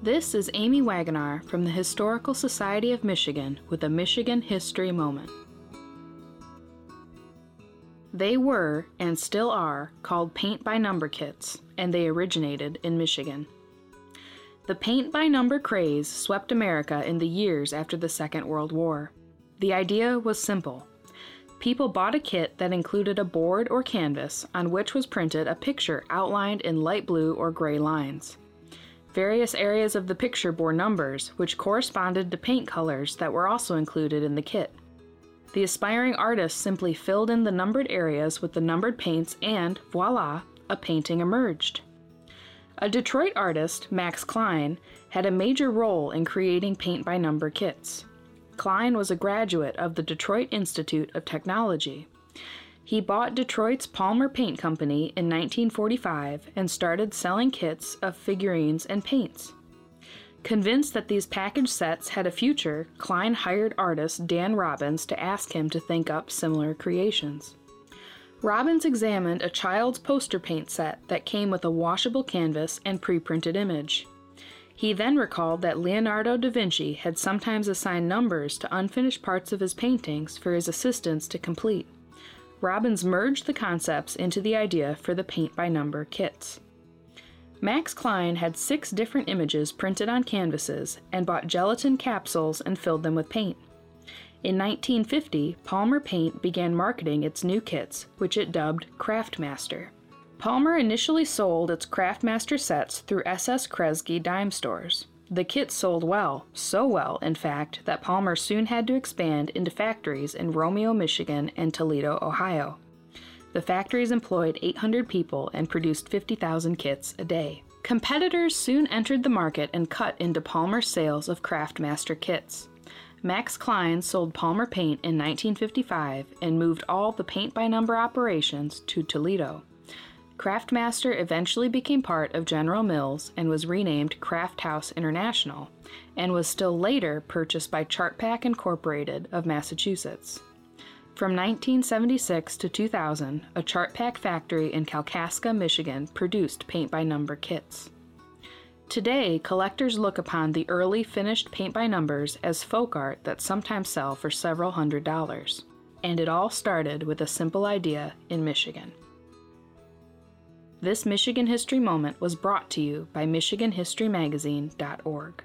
This is Amy Wagonar from the Historical Society of Michigan with a Michigan History Moment. They were, and still are, called paint by number kits, and they originated in Michigan. The paint by number craze swept America in the years after the Second World War. The idea was simple. People bought a kit that included a board or canvas on which was printed a picture outlined in light blue or gray lines. Various areas of the picture bore numbers, which corresponded to paint colors that were also included in the kit. The aspiring artist simply filled in the numbered areas with the numbered paints, and voila, a painting emerged. A Detroit artist, Max Klein, had a major role in creating paint by number kits. Klein was a graduate of the Detroit Institute of Technology. He bought Detroit's Palmer Paint Company in 1945 and started selling kits of figurines and paints. Convinced that these package sets had a future, Klein hired artist Dan Robbins to ask him to think up similar creations. Robbins examined a child's poster paint set that came with a washable canvas and pre printed image. He then recalled that Leonardo da Vinci had sometimes assigned numbers to unfinished parts of his paintings for his assistants to complete. Robbins merged the concepts into the idea for the paint by number kits. Max Klein had six different images printed on canvases and bought gelatin capsules and filled them with paint. In 1950, Palmer Paint began marketing its new kits, which it dubbed Craftmaster. Palmer initially sold its Craftmaster sets through SS Kresge dime stores. The kits sold well, so well, in fact, that Palmer soon had to expand into factories in Romeo, Michigan and Toledo, Ohio. The factories employed 800 people and produced 50,000 kits a day. Competitors soon entered the market and cut into Palmer's sales of Craftmaster kits. Max Klein sold Palmer Paint in 1955 and moved all the paint by number operations to Toledo. Craftmaster eventually became part of General Mills and was renamed Craft House International, and was still later purchased by Chartpak Incorporated of Massachusetts. From 1976 to 2000, a Chartpak factory in Kalkaska, Michigan produced paint by number kits. Today, collectors look upon the early finished paint by numbers as folk art that sometimes sell for several hundred dollars. And it all started with a simple idea in Michigan. This Michigan History Moment was brought to you by MichiganHistoryMagazine.org.